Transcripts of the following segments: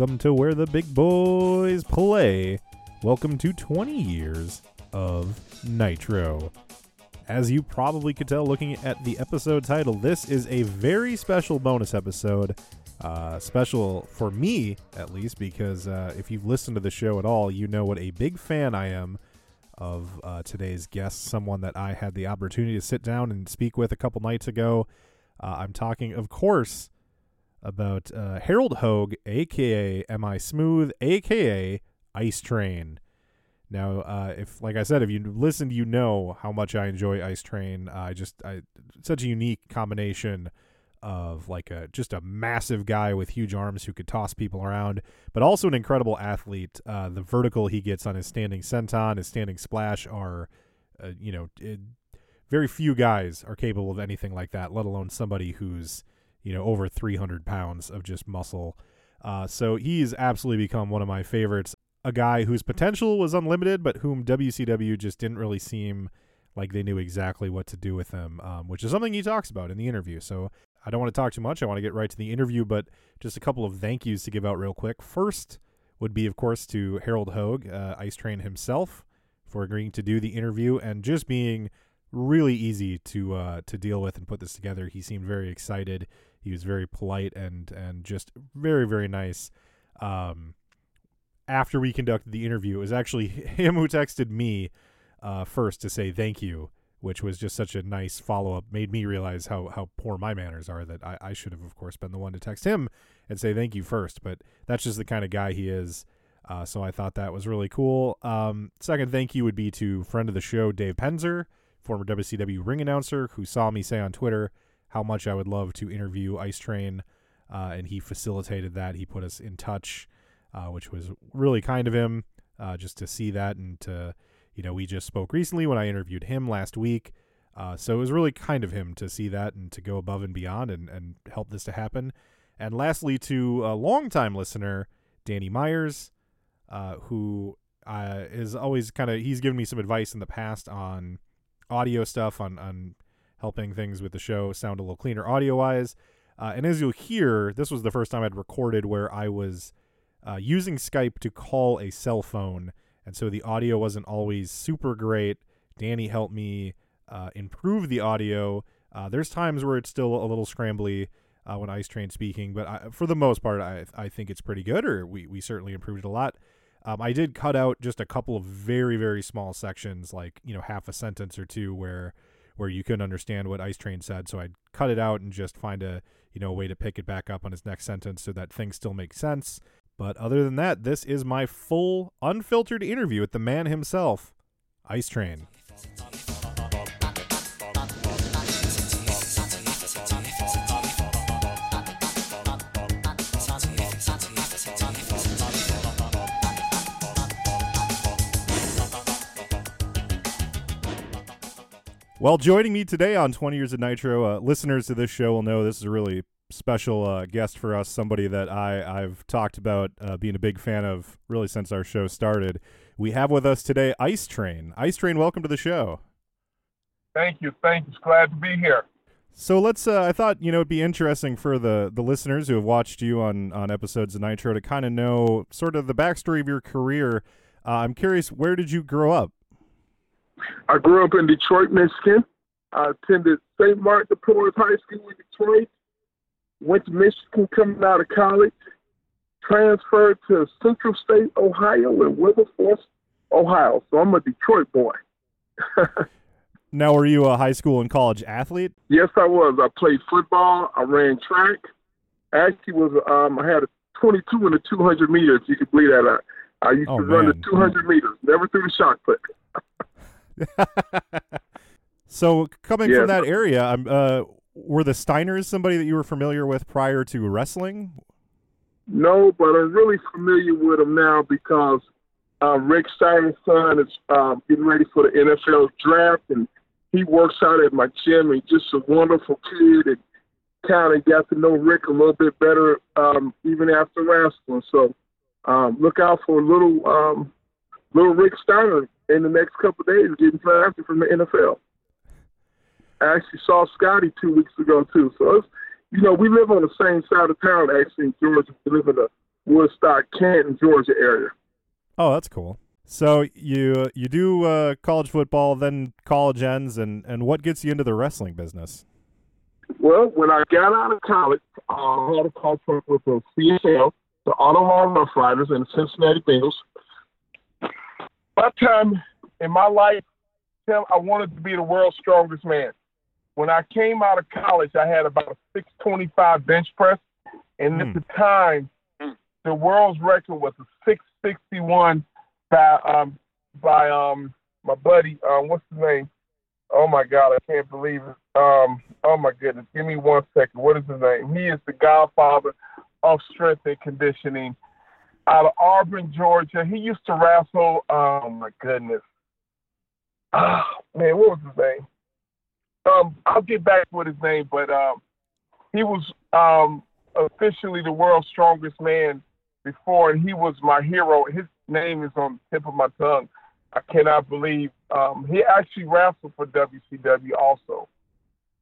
Welcome to where the big boys play. Welcome to 20 years of Nitro. As you probably could tell looking at the episode title, this is a very special bonus episode. Uh, special for me, at least, because uh, if you've listened to the show at all, you know what a big fan I am of uh, today's guest, someone that I had the opportunity to sit down and speak with a couple nights ago. Uh, I'm talking, of course, about uh, Harold Hogue, aka M.I. Smooth, aka Ice Train. Now, uh, if like I said, if you listened, you know how much I enjoy Ice Train. Uh, I just I such a unique combination of like a just a massive guy with huge arms who could toss people around, but also an incredible athlete. Uh, the vertical he gets on his standing senton, his standing splash are, uh, you know, it, very few guys are capable of anything like that. Let alone somebody who's you know over 300 pounds of just muscle. Uh, so he's absolutely become one of my favorites. A guy whose potential was unlimited, but whom WCW just didn't really seem like they knew exactly what to do with him, um, which is something he talks about in the interview. So I don't want to talk too much. I want to get right to the interview, but just a couple of thank yous to give out real quick. First would be, of course, to Harold Hogue, uh, Ice Train himself, for agreeing to do the interview and just being really easy to uh, to deal with and put this together. He seemed very excited. He was very polite and and just very very nice. Um, after we conducted the interview, it was actually him who texted me uh, first to say thank you which was just such a nice follow up, made me realize how how poor my manners are. That I, I should have, of course, been the one to text him and say thank you first. But that's just the kind of guy he is. Uh, so I thought that was really cool. Um, second thank you would be to friend of the show, Dave Penzer, former WCW ring announcer, who saw me say on Twitter how much I would love to interview Ice Train, uh, and he facilitated that. He put us in touch, uh, which was really kind of him, uh, just to see that and to you know, we just spoke recently when I interviewed him last week. Uh, so it was really kind of him to see that and to go above and beyond and, and help this to happen. And lastly, to a longtime listener, Danny Myers, uh, who uh, is always kind of, he's given me some advice in the past on audio stuff, on, on helping things with the show sound a little cleaner audio wise. Uh, and as you'll hear, this was the first time I'd recorded where I was uh, using Skype to call a cell phone and so the audio wasn't always super great. Danny helped me uh, improve the audio. Uh, there's times where it's still a little scrambly uh, when Ice Train speaking, but I, for the most part, I I think it's pretty good, or we we certainly improved it a lot. Um, I did cut out just a couple of very very small sections, like you know half a sentence or two, where where you couldn't understand what Ice Train said. So I'd cut it out and just find a you know way to pick it back up on his next sentence so that things still make sense. But other than that, this is my full, unfiltered interview with the man himself, Ice Train. Well, joining me today on 20 Years of Nitro, uh, listeners to this show will know this is a really special uh, guest for us, somebody that I, I've talked about uh, being a big fan of really since our show started. We have with us today Ice Train. Ice Train, welcome to the show. Thank you. Thank you. Glad to be here. So let's. Uh, I thought you know it'd be interesting for the the listeners who have watched you on on episodes of Nitro to kind of know sort of the backstory of your career. Uh, I'm curious, where did you grow up? I grew up in Detroit, Michigan. I attended St. Martin de Porres High School in Detroit went to Michigan coming out of college, transferred to Central State, Ohio, in Wilberforce, Ohio. So I'm a Detroit boy. now, were you a high school and college athlete? Yes, I was. I played football. I ran track. Actually, was um, I had a 22 in the 200 meters. You could believe that. I, I used oh, to man. run the 200 meters. Never threw the shot put. so coming from that area, I'm. Uh, were the Steiners somebody that you were familiar with prior to wrestling? No, but I'm really familiar with them now because uh, Rick Steiner's son is um, getting ready for the NFL draft, and he works out at my gym. He's just a wonderful kid, and kind of got to know Rick a little bit better um, even after wrestling. So um, look out for little um, little Rick Steiner in the next couple of days getting drafted from the NFL. I actually saw Scotty two weeks ago too. So it's you know, we live on the same side of town, actually, in Georgia. We live in the Woodstock, Canton, Georgia area. Oh, that's cool. So you you do uh, college football, then college ends, and and what gets you into the wrestling business? Well, when I got out of college, uh, I had a contract with the CFL, the Ottawa Rough Riders, and the Cincinnati Bengals. By time in my life, Tim, I wanted to be the world's strongest man. When I came out of college, I had about a 625 bench press, and Hmm. at the time, the world's record was a 661 by um by um my buddy um what's his name? Oh my God, I can't believe it. Um oh my goodness, give me one second. What is his name? He is the godfather of strength and conditioning out of Auburn, Georgia. He used to wrestle. Oh my goodness. Ah, man, what was his name? Um, I'll get back with his name, but um, he was um officially the world's strongest man before, and he was my hero. His name is on the tip of my tongue. I cannot believe um, he actually wrestled for WCW also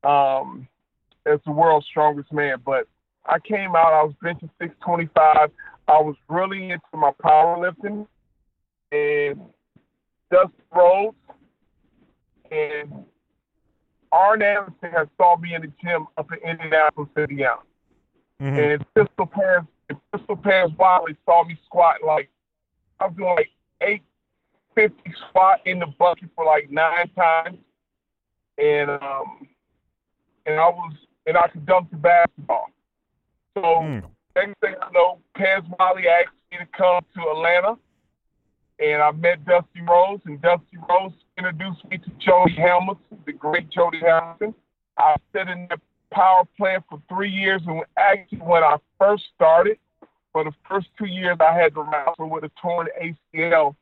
um, as the world's strongest man. But I came out, I was benching 625. I was really into my powerlifting and Dusty Rhodes and Arn Anderson had saw me in the gym up in Indianapolis, Indiana. Mhm. And Pistol Pez, and Pistol Pez Whatley saw me squat like I was doing like eight fifty squat in the bucket for like nine times, and um, and I was and I could dunk the basketball. So Mm. next thing I know, Pez Whatley asked me to come to Atlanta, and I met Dusty Rhodes, and Dusty Rhodes introduced me to Jody Hamilton, the great Jody Hamilton. I sat in the power plant for three years, and actually when I first started, for the first two years, I had to wrestle with a torn ACL,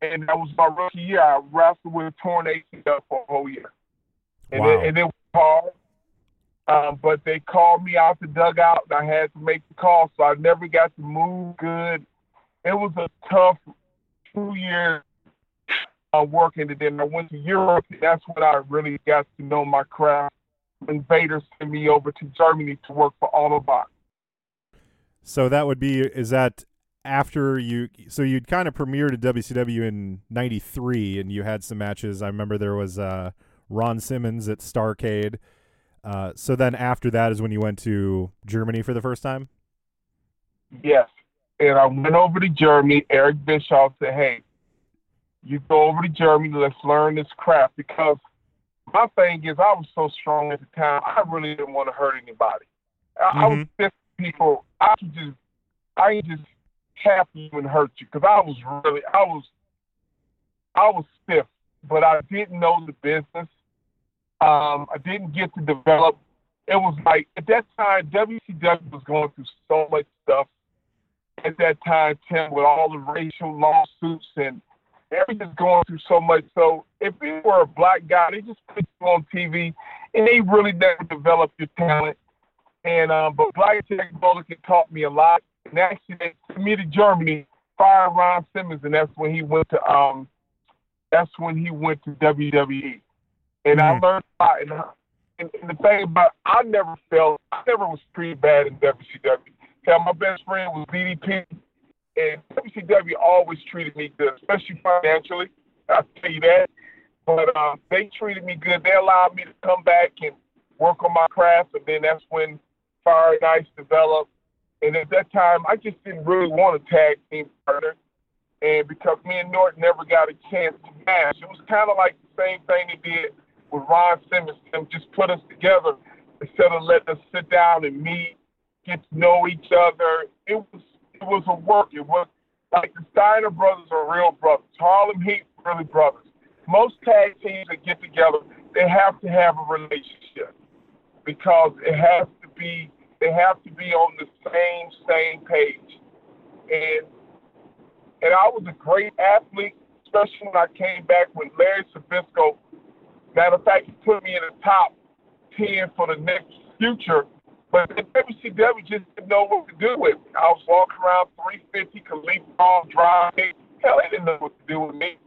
and that was my rookie year. I wrestled with a torn ACL for a whole year, and, Wow. it, and it was hard. Um, but they called me out the dugout, and I had to make the call, so I never got to move good. It was a tough two years uh, working, and then I went to Europe. That's when I really got to know my craft. When Vader sent me over to Germany to work for Autobot. So that would be is that after you so you'd kind of premiered at WCW in 93 and you had some matches. I remember there was uh Ron Simmons at Starcade. Uh, so then after that is when you went to Germany for the first time? Yes. And I went over to Germany. Eric Bischoff said, hey, you go over to Germany, let's learn this craft. Because my thing is, I was so strong at the time, I really didn't want to hurt anybody. I, I was Mhm. stiff people. I could just, I just tap you and hurt you. Because I was really, I was, I was stiff. But I didn't know the business. Um, I didn't get to develop. It was like, at that time, WCW was going through so much stuff at that time, Tim, with all the racial lawsuits and everything's going through so much. So if you were a black guy, they just put you on TV and they really never develop your talent. And um, but Black Jack Bullock taught me a lot. And actually, they took me to Germany, fired Ron Simmons, and that's when he went to um, that's when he went to WWE. And Mhm. I learned a lot. And, and, and the thing about I never felt I never was treated bad in WCW. Hell, my best friend was DDP, and WCW always treated me good, especially financially. I'll tell you that. But um, they treated me good. They allowed me to come back and work on my craft, and then that's when Fire and Ice developed. And at that time, I just didn't really want a tag team partner. And because me and Norton never got a chance to match, it was kind of like the same thing they did with Ron Simmons. Them just put us together instead of letting us sit down and meet, get to know each other. It was it was a work. It was like the Steiner brothers are real brothers. Harlem Heat really brothers. Most tag teams that get together, they have to have a relationship because it has to be they have to be on the same same page. And and I was a great athlete, especially when I came back with Larry Zbyszko. Matter of fact, he put me in the top ten for the next future. But the WCW just didn't know what to do with me. I was walking around 350, could leap off, drive. Hell, they didn't know what to do with me.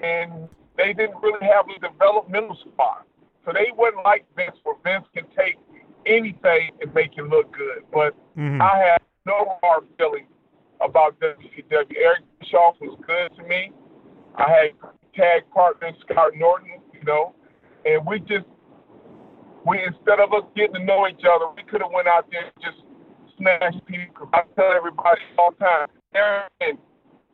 And they didn't really have a developmental spot. So they wasn't like Vince, where Vince can take anything and make it look good. But Mhm. I had no hard feelings about WCW. Eric Bischoff was good to me. I had tag partner Scott Norton, you know, and we just we instead of us getting to know each other, we could have went out there and just smashed people. I tell everybody all the time, there ain't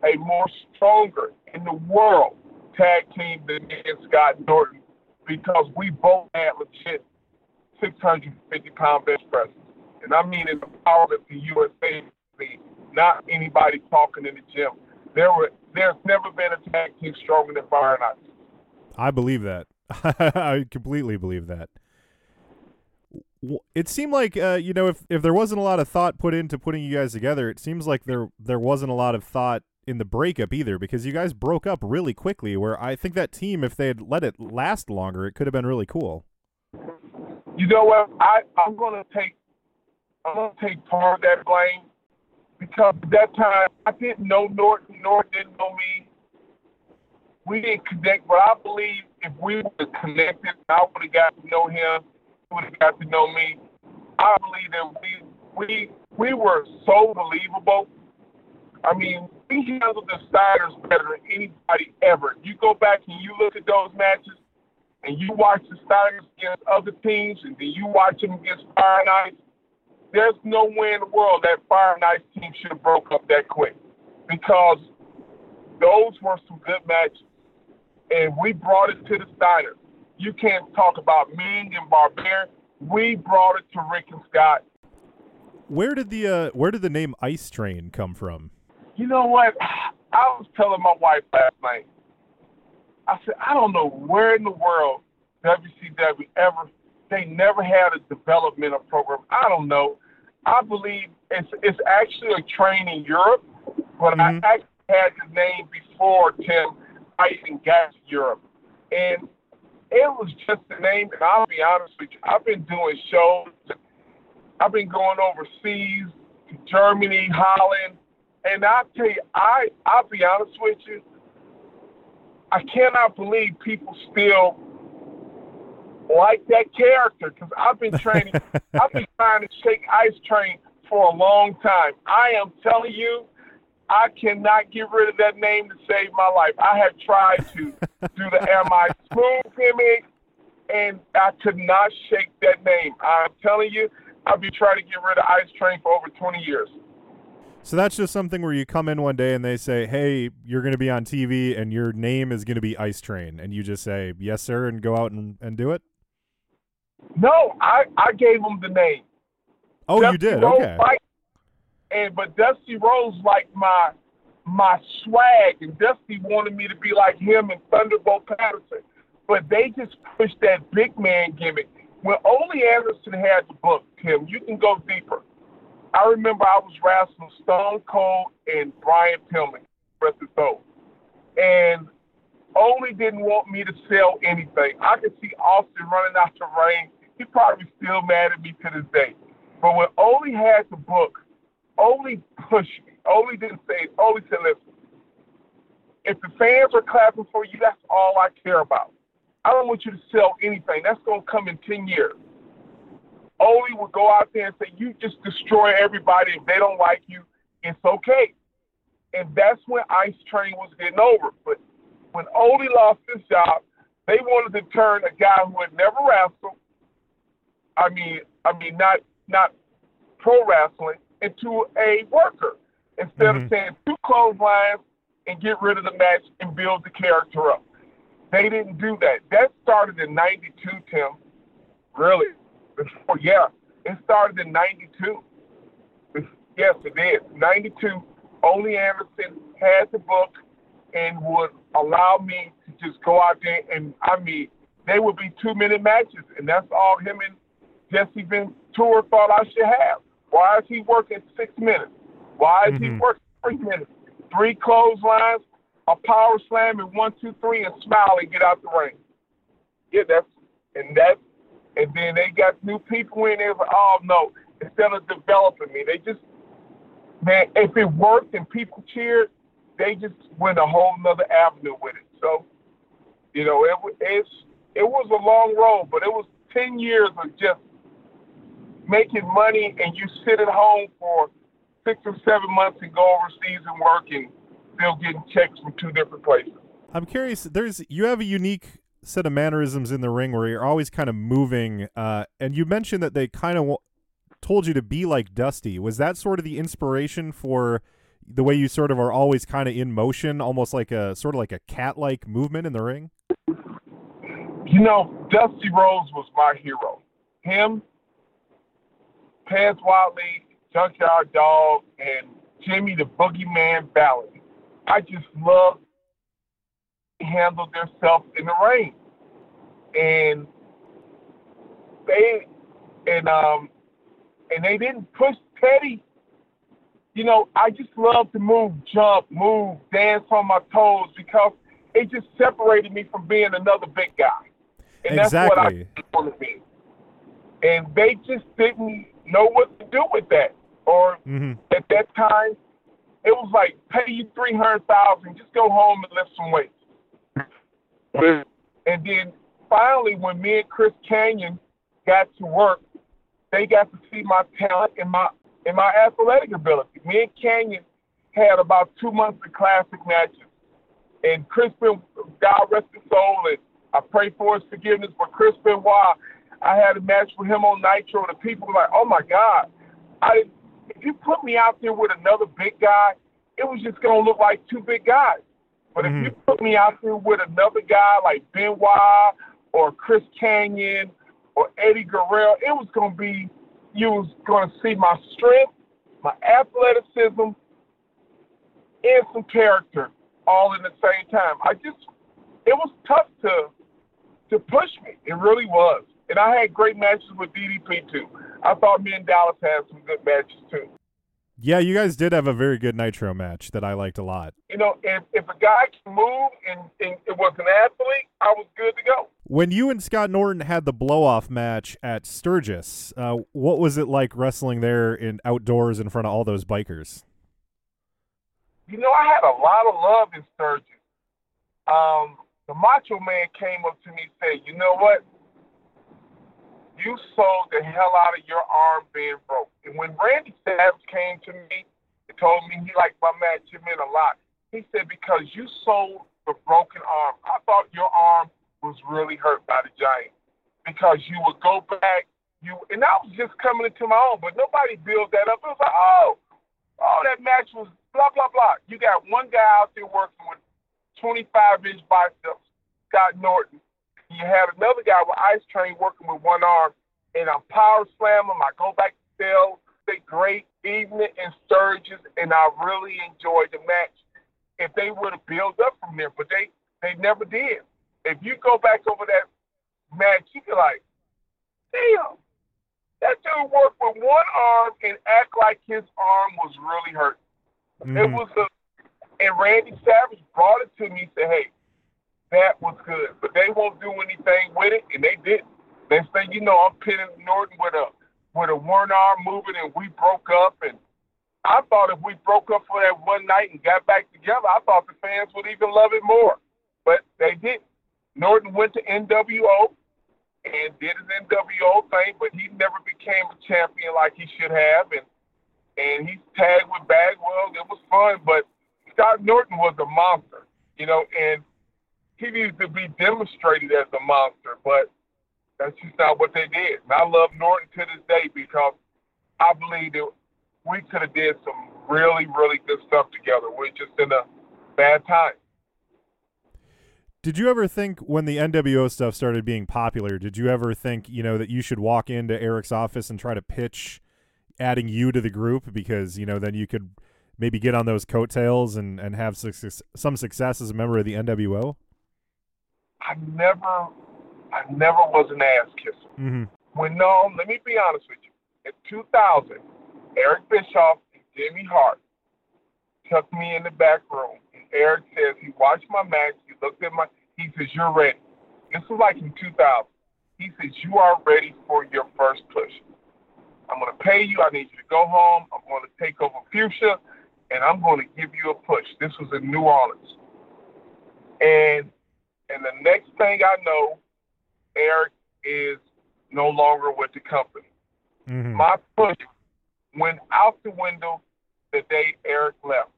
a more stronger in the world tag team than me and Scott Norton because we both had legit 650 pound bench presses. And I mean in the powerlifting USA not anybody talking in the gym. There were there's never been a tag team stronger than and Ice. I believe that. I completely believe that. It seemed like uh, you know if if there wasn't a lot of thought put into putting you guys together, it seems like there there wasn't a lot of thought in the breakup either because you guys broke up really quickly. Where I think that team, if they had let it last longer, it could have been really cool. You know what? I I'm gonna take I'm gonna take part of that blame because at that time I didn't know Norton, Norton didn't know me. We didn't connect, but I believe if we would have connected, I would have got to know him. He would have got to know me. I believe that we we we were so believable. I mean, we handled the Steiners better than anybody ever. You go back and you look at those matches, and you watch the Steiners against other teams, and then you watch them against Fire Ice, there's no way in the world that Fire Ice team should have broke up that quick because those were some good matches, and we brought it to the Steiners. You can't talk about Meng and Barbarian. We brought it to Rick and Scott. Where did the uh, where did the name Ice Train come from? You know what? I was telling my wife last night. I said, I don't know where in the world WCW ever they never had a developmental program. I don't know. I believe it's it's actually a train in Europe, but Mhm. I actually had the name before Tim Ice and Gas Europe. And it was just the name, and I'll be honest with you, I've been doing shows. I've been going overseas, to Germany, Holland, and I'll tell you, I I'll be honest with you, I cannot believe people still like that character because I've been training, I've been trying to shake Ice Train for a long time. I am telling you, I cannot get rid of that name to save my life. I have tried to do the M.I. Smooth gimmick, and I could not shake that name. I'm telling you, I've been trying to get rid of Ice Train for over 20 years. So that's just something where you come in one day and they say, "Hey, you're going to be on TV and your name is going to be Ice Train," and you just say, "Yes, sir," and go out and, and do it. No, I, I gave him the name. Oh, you did. Okay. And but Dusty Rhodes liked my my swag, and Dusty wanted me to be like him and Thunderbolt Patterson. But they just pushed that big man gimmick. When Ole Anderson had the book, Tim, you can go deeper. I remember I was wrestling Stone Cold and Brian Pillman, rest his soul. And Ole didn't want me to sell anything. I could see Austin running out the ring. He probably still mad at me to this day. But when Ole had the book, Ole pushed me. Ole didn't say. Ole said, listen, if the fans are clapping for you, that's all I care about. I don't want you to sell anything. That's going to come in 10 years. Ole would go out there and say, you just destroy everybody. If they don't like you, it's okay. And that's when Ice Train was getting over. But when Ole lost his job, they wanted to turn a guy who had never wrestled, I mean, I mean, not not pro wrestling, into a worker. Instead Mhm. of saying two clotheslines and get rid of the match and build the character up. They didn't do that. That started in '92, Tim. Really? Before, yeah, it started in '92. Yes, it did. '92. Ole Anderson had the book and would allow me to just go out there and I mean, they would be two minute matches, and that's all him and Jesse Ventura thought I should have. Why is he working six minutes? Why is he Mhm. working three minutes? Three clotheslines, a power slam, and one, two, three, and smile and get out the ring. Yeah, that's and that's and then they got new people in there. Oh no! Instead of developing me, they just man, if it worked and people cheered, they just went a whole nother avenue with it. So, you know, it it's it was a long road, but it was ten years of just making money and you sit at home for six or seven months and go overseas and work and still getting checks from two different places. I'm curious. There's you have a unique set of mannerisms in the ring where you're always kind of moving. Uh, and you mentioned that they kind of w- told you to be like Dusty. Was that sort of the inspiration for the way you sort of are always kind of in motion, almost like a sort of like a cat-like movement in the ring? You know, Dusty Rhodes was my hero. Him, Pez Whatley, Junkyard Dog, and Jimmy the Boogeyman Ballard. I just love handled themselves in the ring, and they and um and they didn't push Teddy. You know, I just love to move, jump, move, dance on my toes because it just separated me from being another big guy. And exactly. that's what I want to be. And they just didn't know what to do with that. Or mm-hmm. at that time, it was like pay you three hundred thousand, just go home and lift some weights. And then finally, when me and Chris Kanyon got to work, they got to see my talent and my and my athletic ability. Me and Kanyon had about two months of classic matches. And Chris Ben, God rest his soul, and I pray for his forgiveness. But Chris Benoit, I had a match with him on Nitro. The people were like, "Oh my God!" I if you put me out there with another big guy, it was just gonna look like two big guys. But mm-hmm. if you put me out there with another guy like Benoit or Chris Kanyon or Eddie Guerrero, it was gonna be you was gonna see my strength, my athleticism, and some character all in the same time. I just it was tough to to push me. It really was. And I had great matches with DDP too. I thought me and Dallas had some good matches too. Yeah, you guys did have a very good Nitro match that I liked a lot. You know, if, if a guy can move and, and it was an athlete, I was good to go. When you and Scott Norton had the blow off match at Sturgis, uh, what was it like wrestling there in outdoors in front of all those bikers? You know, I had a lot of love in Sturgis. Um, the Macho Man came up to me and said, "You know what? You sold the hell out of your arm being broke. And when Randy Savage came to me and told me he liked my match, meant a lot. He said, because you sold the broken arm. I thought your arm was really hurt by the giant because you would go back, you and I was just coming into my own, but nobody built that up. It was like, oh, oh, that match was blah blah blah. You got one guy out there working with 25 inch biceps, Scott Norton, you had another guy with Ice Train working with one arm, and I'm power slam him. I go back to sell, say great evening in Sturgis, and I really enjoyed the match. If they would have built up from there, but they they never did. If you go back over that match, you be like, damn, that dude worked with one arm and act like his arm was really hurt. Mm-hmm. It was a, and Randy Savage brought it to me and said, hey, that was good. But they won't do anything with it, and they didn't. Next thing you know, I'm pinning Norton with a with a one arm moving, and we broke up. And I thought if we broke up for that one night and got back together, I thought the fans would even love it more. But they didn't. Norton went to NWO and did his NWO thing, but he never became a champion like he should have. And and he tagged with Bagwell. It was fun, but Scott Norton was a monster, you know, and he needs to be demonstrated as a monster, but that's just not what they did. And I love Norton to this day because I believe that we could have did some really, really good stuff together. We're just in a bad time. Did you ever think when the NWO stuff started being popular, did you ever think, you know, that you should walk into Eric's office and try to pitch adding you to the group because, you know, then you could maybe get on those coattails and, and have success, some success as a member of the NWO? I never, I never was an ass kisser. Mm-hmm. When no, let me be honest with you. In 2000, Eric Bischoff and Jimmy Hart took me in the back room. And Eric says he watched my match. He looked at my. He says you're ready. This was like in 2000. He says you are ready for your first push. I'm going to pay you. I need you to go home. I'm going to take over Fuchsia, and I'm going to give you a push. This was in New Orleans. And and the next thing I know, Eric is no longer with the company. Mhm. My push went out the window the day Eric left.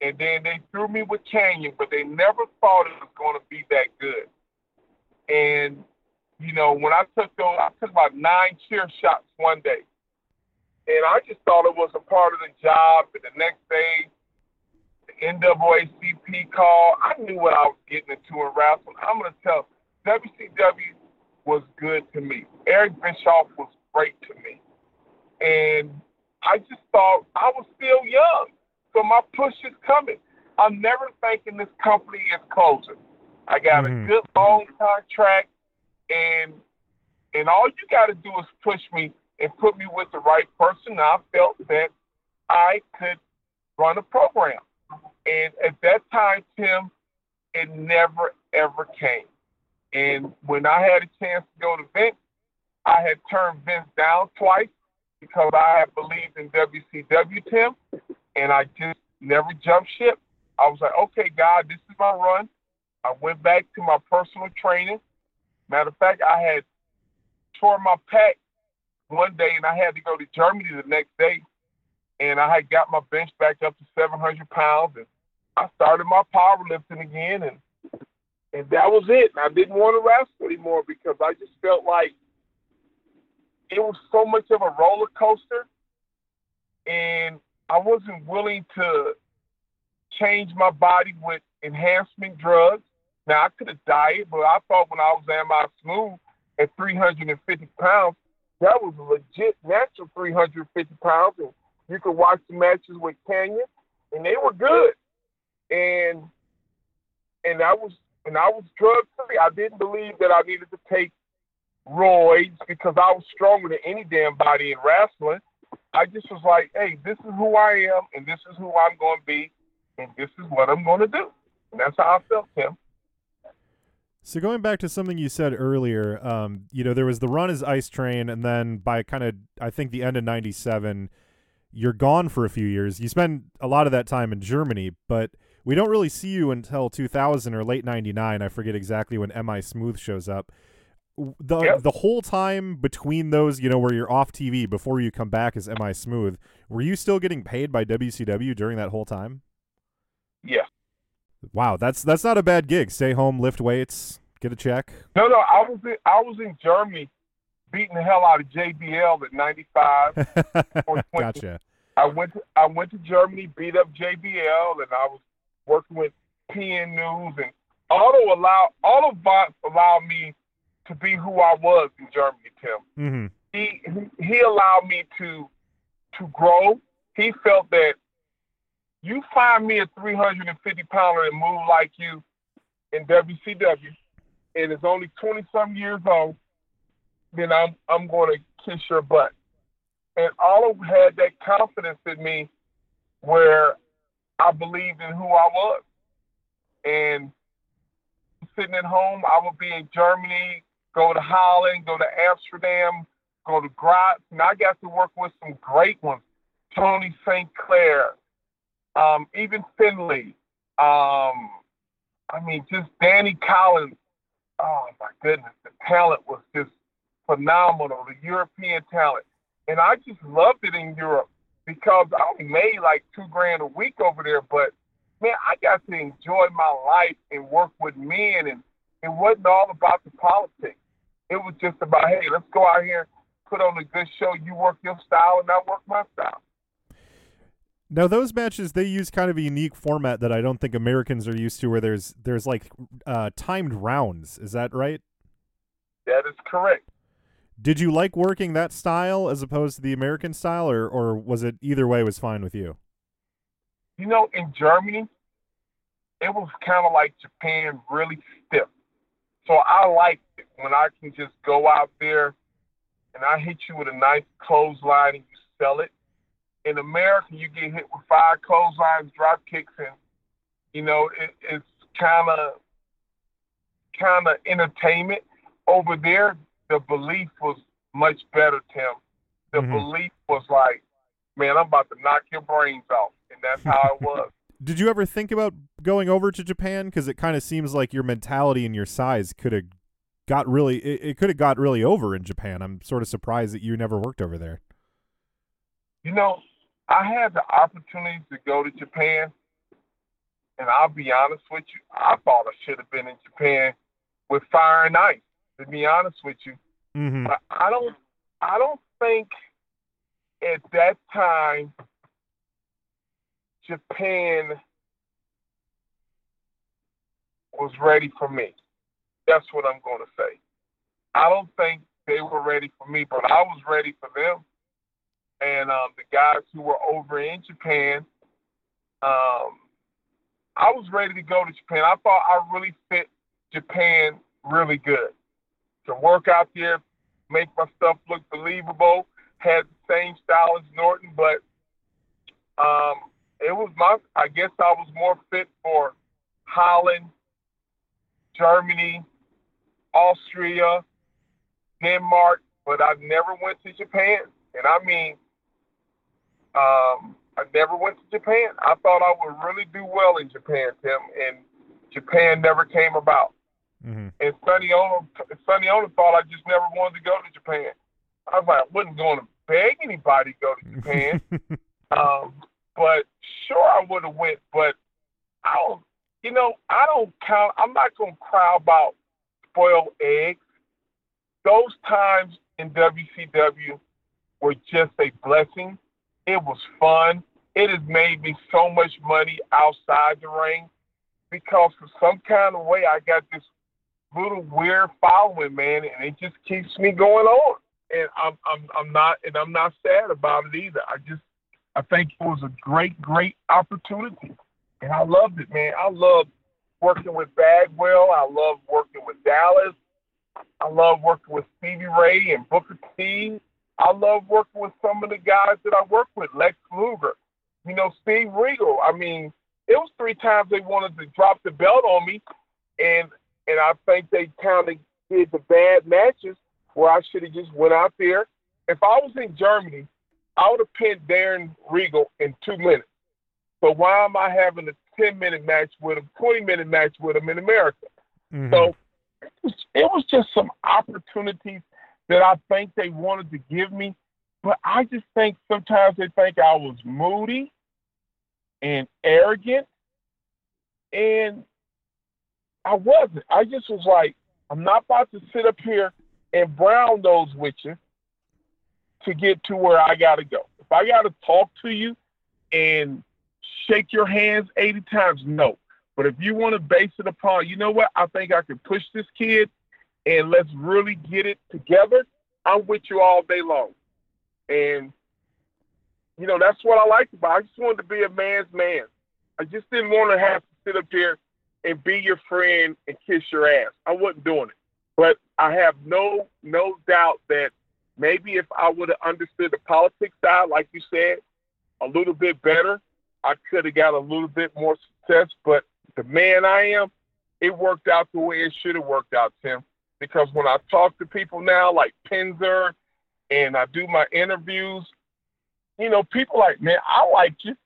And then they threw me with Kanyon, but they never thought it was going to be that good. And, you know, when I took those, I took about nine chair shots one day. And I just thought it was a part of the job. And the next NAACP call, I knew what I was getting into in wrestling. I'm going to tell WCW was good to me. Eric Bischoff was great to me. And I just thought I was still young. So my push is coming. I'm never thinking this company is closing. I got Mhm. a good long contract and and all you gotta do is push me and put me with the right person. I felt that I could run a program. And at that time, Tim, it never ever came. And when I had a chance to go to Vince, I had turned Vince down twice because I had believed in WCW, Tim, and I just never jumped ship. I was like, okay, God, this is my run. I went back to my personal training. Matter of fact, I had tore my pec one day and I had to go to Germany the next day. And I had got my bench back up to 700 pounds and I started my powerlifting again. And and that was it. I didn't want to wrestle anymore because I just felt like it was so much of a roller coaster, and I wasn't willing to change my body with enhancement drugs. Now I could have died, but I thought when I was at my smooth at 350 pounds, that was a legit natural 350 pounds, and you could watch the matches with Kanyon, and they were good, and and I was and I was drug free. I didn't believe that I needed to take roids because I was stronger than any damn body in wrestling. I just was like, hey, this is who I am, and this is who I'm going to be, and this is what I'm going to do. And that's how I felt, Tim. So going back to something you said earlier, um, you know, there was the run as Ice Train, and then by kind of I think the end of '97, you're gone for a few years. You spend a lot of that time in Germany, but we don't really see you until 2000 or late '99. I forget exactly when M.I. Smooth shows up. The Yep. the whole time between those, you know, where you're off TV before you come back as M.I. Smooth, were you still getting paid by WCW during that whole time? Yeah. Wow, that's that's not a bad gig. Stay home, lift weights, get a check. No, no, I was in, I was in Germany beating the hell out of JBL at 95. Gotcha. I went to I went to Germany, beat up JBL, and I was working with PN News and Otto allow Otto allowed me to be who I was in Germany, Tim. hmm He he, allowed me to to grow. He felt that you find me a 350 pounder and move like you in WCW, and it's only 20 some years old, then I'm I'm going to kiss your butt. And Olive had that confidence in me where I believed in who I was. And sitting at home, I would be in Germany, go to Holland, go to Amsterdam, go to Graz, and I got to work with some great ones. Tony St. Clair, um, even Finlay. Um, I mean, just Danny Collins. Oh my goodness, the talent was just phenomenal. The European talent, and I just loved it in Europe because I only made like two grand a week over there. But man, I got to enjoy my life and work with men, and it wasn't all about the politics. It was just about, hey, let's go out here, put on a good show. You work your style, and I work my style. Now those matches they use kind of a unique format that I don't think Americans are used to, where there's there's like uh, timed rounds. Is that right? That is correct. Did you like working that style as opposed to the American style, or or was it either way was fine with you? You know, in Germany, it was kind of like Japan, really stiff. So I like it when I can just go out there and I hit you with a nice clothesline and you sell it. In America, you get hit with five clotheslines, drop kicks, and you know it, it's kind of kind of entertainment. Over there, the belief was much better, Tim. The Mhm. belief was like, man, I'm about to knock your brains off, and that's how it was. Did you ever think about going over to Japan? Because it kind of seems like your mentality and your size could have got really it, it could have got really over in Japan. I'm sort of surprised that you never worked over there. You know, I had the opportunity to go to Japan, and I'll be honest with you, I thought I should have been in Japan with Fire and Ice. To be honest with you, Mm-hmm. I don't, I don't think at that time Japan was ready for me. That's what I'm going to say. I don't think they were ready for me, but I was ready for them. And um, the guys who were over in Japan, um, I was ready to go to Japan. I thought I really fit Japan really good. To work out there, make my stuff look believable, had the same style as Norton, but um, it was my, I guess I was more fit for Holland, Germany, Austria, Denmark, but I never went to Japan. And I mean, um, I never went to Japan. I thought I would really do well in Japan, Tim, and Japan never came about. Mm-hmm. And Sonny Onoo, Sonny Onoo thought I just never wanted to go to Japan. I was like, I wasn't going to beg anybody to go to Japan. um, but sure, I would have went. But I don't, you know, I don't count. I'm not going to cry about spoiled eggs. Those times in WCW were just a blessing. It was fun. It has made me so much money outside the ring because for some kind of way I got this little weird following, man, and it just keeps me going on. And I'm I'm I'm not and I'm not sad about it either. I just I think it was a great, great opportunity. And I loved it, man. I loved working with Bagwell. I love working with Dallas. I love working with Stevie Ray and Booker T. I love working with some of the guys that I work with, Lex Luger, you know, Steve Regal. I mean, it was three times they wanted to drop the belt on me, and and I think they kind of did the bad matches where I should have just went out there. If I was in Germany, I would have pinned Darren Regal in two minutes. But why am I having a 10 minute match with him, 20 minute match with him in America? Mhm. So it was, it was just some opportunities that I think they wanted to give me. But I just think sometimes they think I was moody and arrogant. And I wasn't. I just was like, I'm not about to sit up here and brown nose with you to get to where I got to go. If I got to talk to you and shake your hands 80 times, no. But if you want to base it upon, you know what? I think I can push this kid and let's really get it together. I'm with you all day long. And, you know, that's what I liked about it. I just wanted to be a man's man. I just didn't want to have to sit up here and be your friend and kiss your ass. I wasn't doing it. But I have no no doubt that maybe if I would have understood the politics side, like you said, a little bit better, I could have got a little bit more success. But the man I am, it worked out the way it should have worked out, Tim. Because when I talk to people now, like Penzer, and I do my interviews, you know, people like, man, I like you.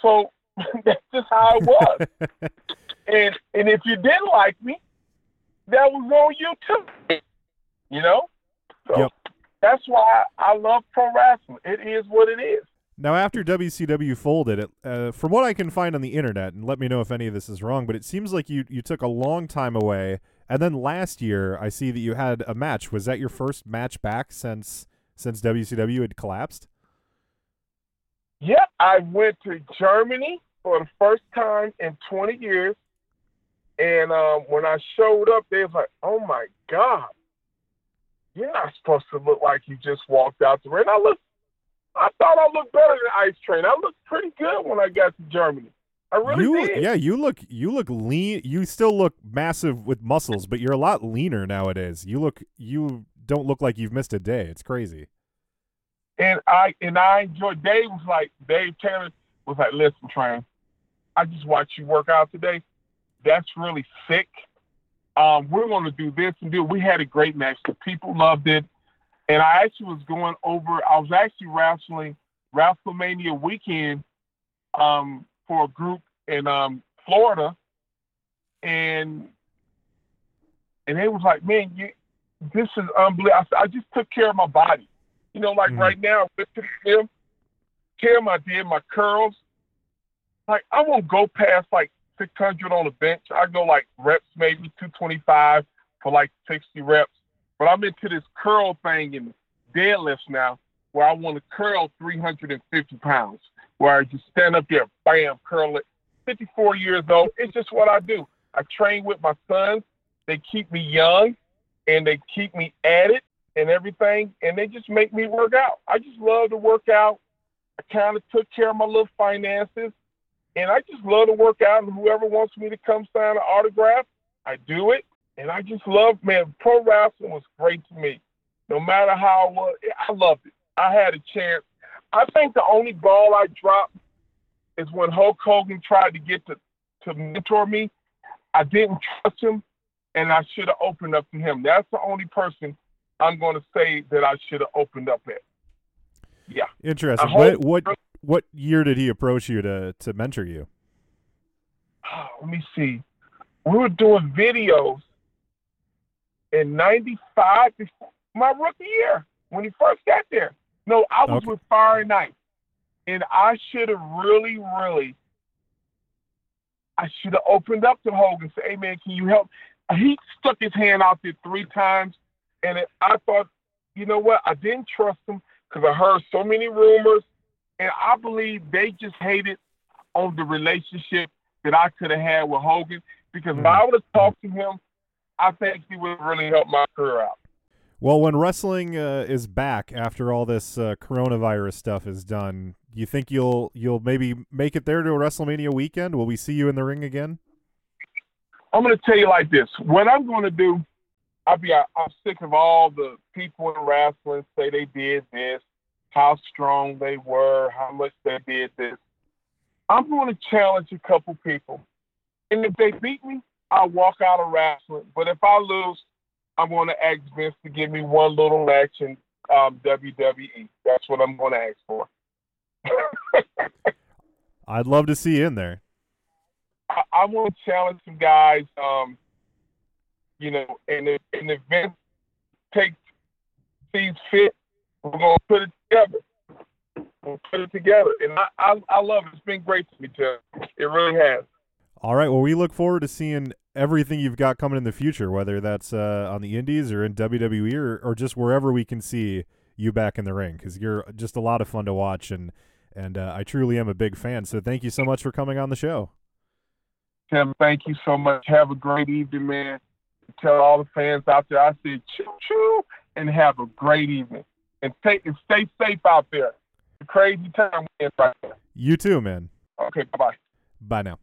So that's just how it was. and and if you didn't like me, that was on you too. You know? So Yep. that's why I love pro wrestling. It is what it is. Now, after WCW folded, it, uh, from what I can find on the internet, and let me know if any of this is wrong, but it seems like you you took a long time away, and then last year I see that you had a match. Was that your first match back since since WCW had collapsed? Yeah, I went to Germany for the first time in 20 years. And um, when I showed up, they was like, oh my God, you're not supposed to look like you just walked out the ring. I looked, I thought I looked better than Ice Train. I looked pretty good when I got to Germany. I really you did. yeah, you look you look lean. You still look massive with muscles, but you're a lot leaner nowadays. You look you don't look like you've missed a day. It's crazy. And I and I enjoyed. Dave was like, Dave Taylor was like, listen, Train, I just watched you work out today. That's really sick. Um, we're going to do this and do. We had a great match. The people loved it, and I actually was going over. I was actually wrestling WrestleMania weekend um, for a group in um, Florida, and and they was like, man, you this is unbelievable. I, I just took care of my body. You know, like Mhm. right now, with the gym, Kim, I did my curls. Like I won't go past like 600 on the bench. I go like reps, maybe 225 for like 60 reps. But I'm into this curl thing in deadlifts now, where I want to curl 350 pounds, where I just stand up there, bam, curl it. 54 years old. It's just what I do. I train with my sons. They keep me young, and they keep me at it and everything, and they just make me work out. I just love to work out. I kind of took care of my little finances, and I just love to work out. And whoever wants me to come sign an autograph, I do it. And I just love, man, pro wrestling was great to me. No matter how it was, I loved it. I had a chance. I think the only ball I dropped is when Hulk Hogan tried to get to, to mentor me. I didn't trust him, and I should have opened up to him. That's the only person I'm going to say that I should have opened up at. Yeah. Interesting. What what what year did he approach you to to mentor you? Ah, let me see. We were doing videos in '95, before my rookie year, when he first got there. No, I was Okay. with Fire and Ice, and I should have really, really, I should have opened up to Hogan. Say, "Hey, man, can you help?" He stuck his hand out there three times, and it, I thought, you know what? I didn't trust him because I heard so many rumors, and I believe they just hated on the relationship that I could have had with Hogan. Because if I would have talked to him, I think he would have really helped my career out. Well, when wrestling uh, is back after all this uh, coronavirus stuff is done, do you think you'll you'll maybe make it there to a WrestleMania weekend? Will we see you in the ring again? I'm going to tell you like this. What I'm going to do, I'll be, I'm sick of all the people in wrestling say they did this, how strong they were, how much they did this. I'm going to challenge a couple people. And if they beat me, I'll walk out of wrestling. But if I lose, I'm going to ask Vince to give me one little match in um, WWE. That's what I'm going to ask for. I'd love to see you in there. I, I want to challenge some guys. Um, you know, and if, and if Vince takes sees fit, we're gonna put it together. We'll put it together, and I, I I love it. It's been great to me, Tim. It really has. All right. Well, we look forward to seeing everything you've got coming in the future, whether that's uh, on the Indies or in WWE or, or just wherever we can see you back in the ring, because you're just a lot of fun to watch, and and uh, I truly am a big fan. So thank you so much for coming on the show. Tim, thank you so much. Have a great evening, man. Tell all the fans out there, I said choo choo, and have a great evening. And take and stay safe out there. It's a crazy time we're in right now. You too, man. Okay, bye bye. Bye now.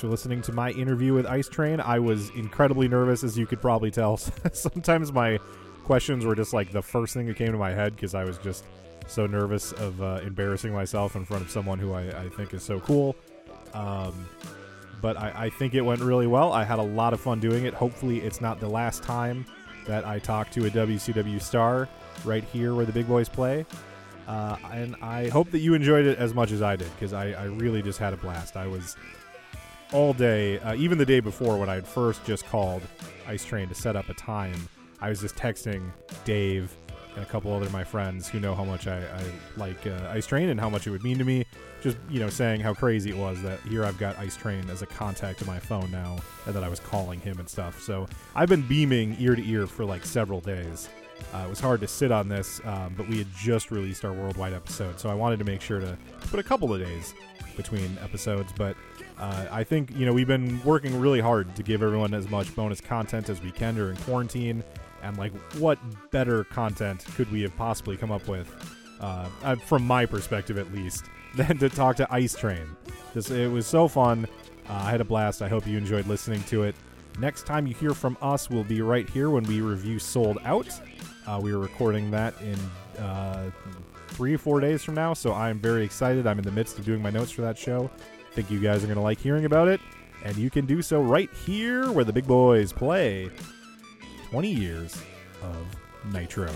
For listening to my interview with Ice Train. I was incredibly nervous, as you could probably tell. Sometimes my questions were just like the first thing that came to my head because I was just so nervous of uh, embarrassing myself in front of someone who I, I think is so cool. Um, but I, I think it went really well. I had a lot of fun doing it. Hopefully, it's not the last time that I talk to a WCW star right here where the big boys play. Uh, and I hope that you enjoyed it as much as I did because I, I really just had a blast. I was all day, uh, even the day before when I had first just called Ice Train to set up a time. I was just texting Dave and a couple other my friends who know how much I, I like uh, Ice Train and how much it would mean to me. Just you know, saying how crazy it was that here I've got Ice Train as a contact in my phone now, and that I was calling him and stuff. So I've been beaming ear to ear for like several days. Uh, it was hard to sit on this, um, but we had just released our worldwide episode, so I wanted to make sure to put a couple of days between episodes. But uh, I think you know we've been working really hard to give everyone as much bonus content as we can during quarantine, and like what better content could we have possibly come up with, uh, uh, from my perspective at least, than to talk to Ice Train. This it was so fun. Uh, I had a blast. I hope you enjoyed listening to it. Next time you hear from us we'll be right here when we review Souled Out. Uh, we are recording that in uh, three four days from now, so I'm very excited. I'm in the midst of doing my notes for that show think you guys are going to like hearing about it, and you can do so right here where the big boys play 20 years of Nitro.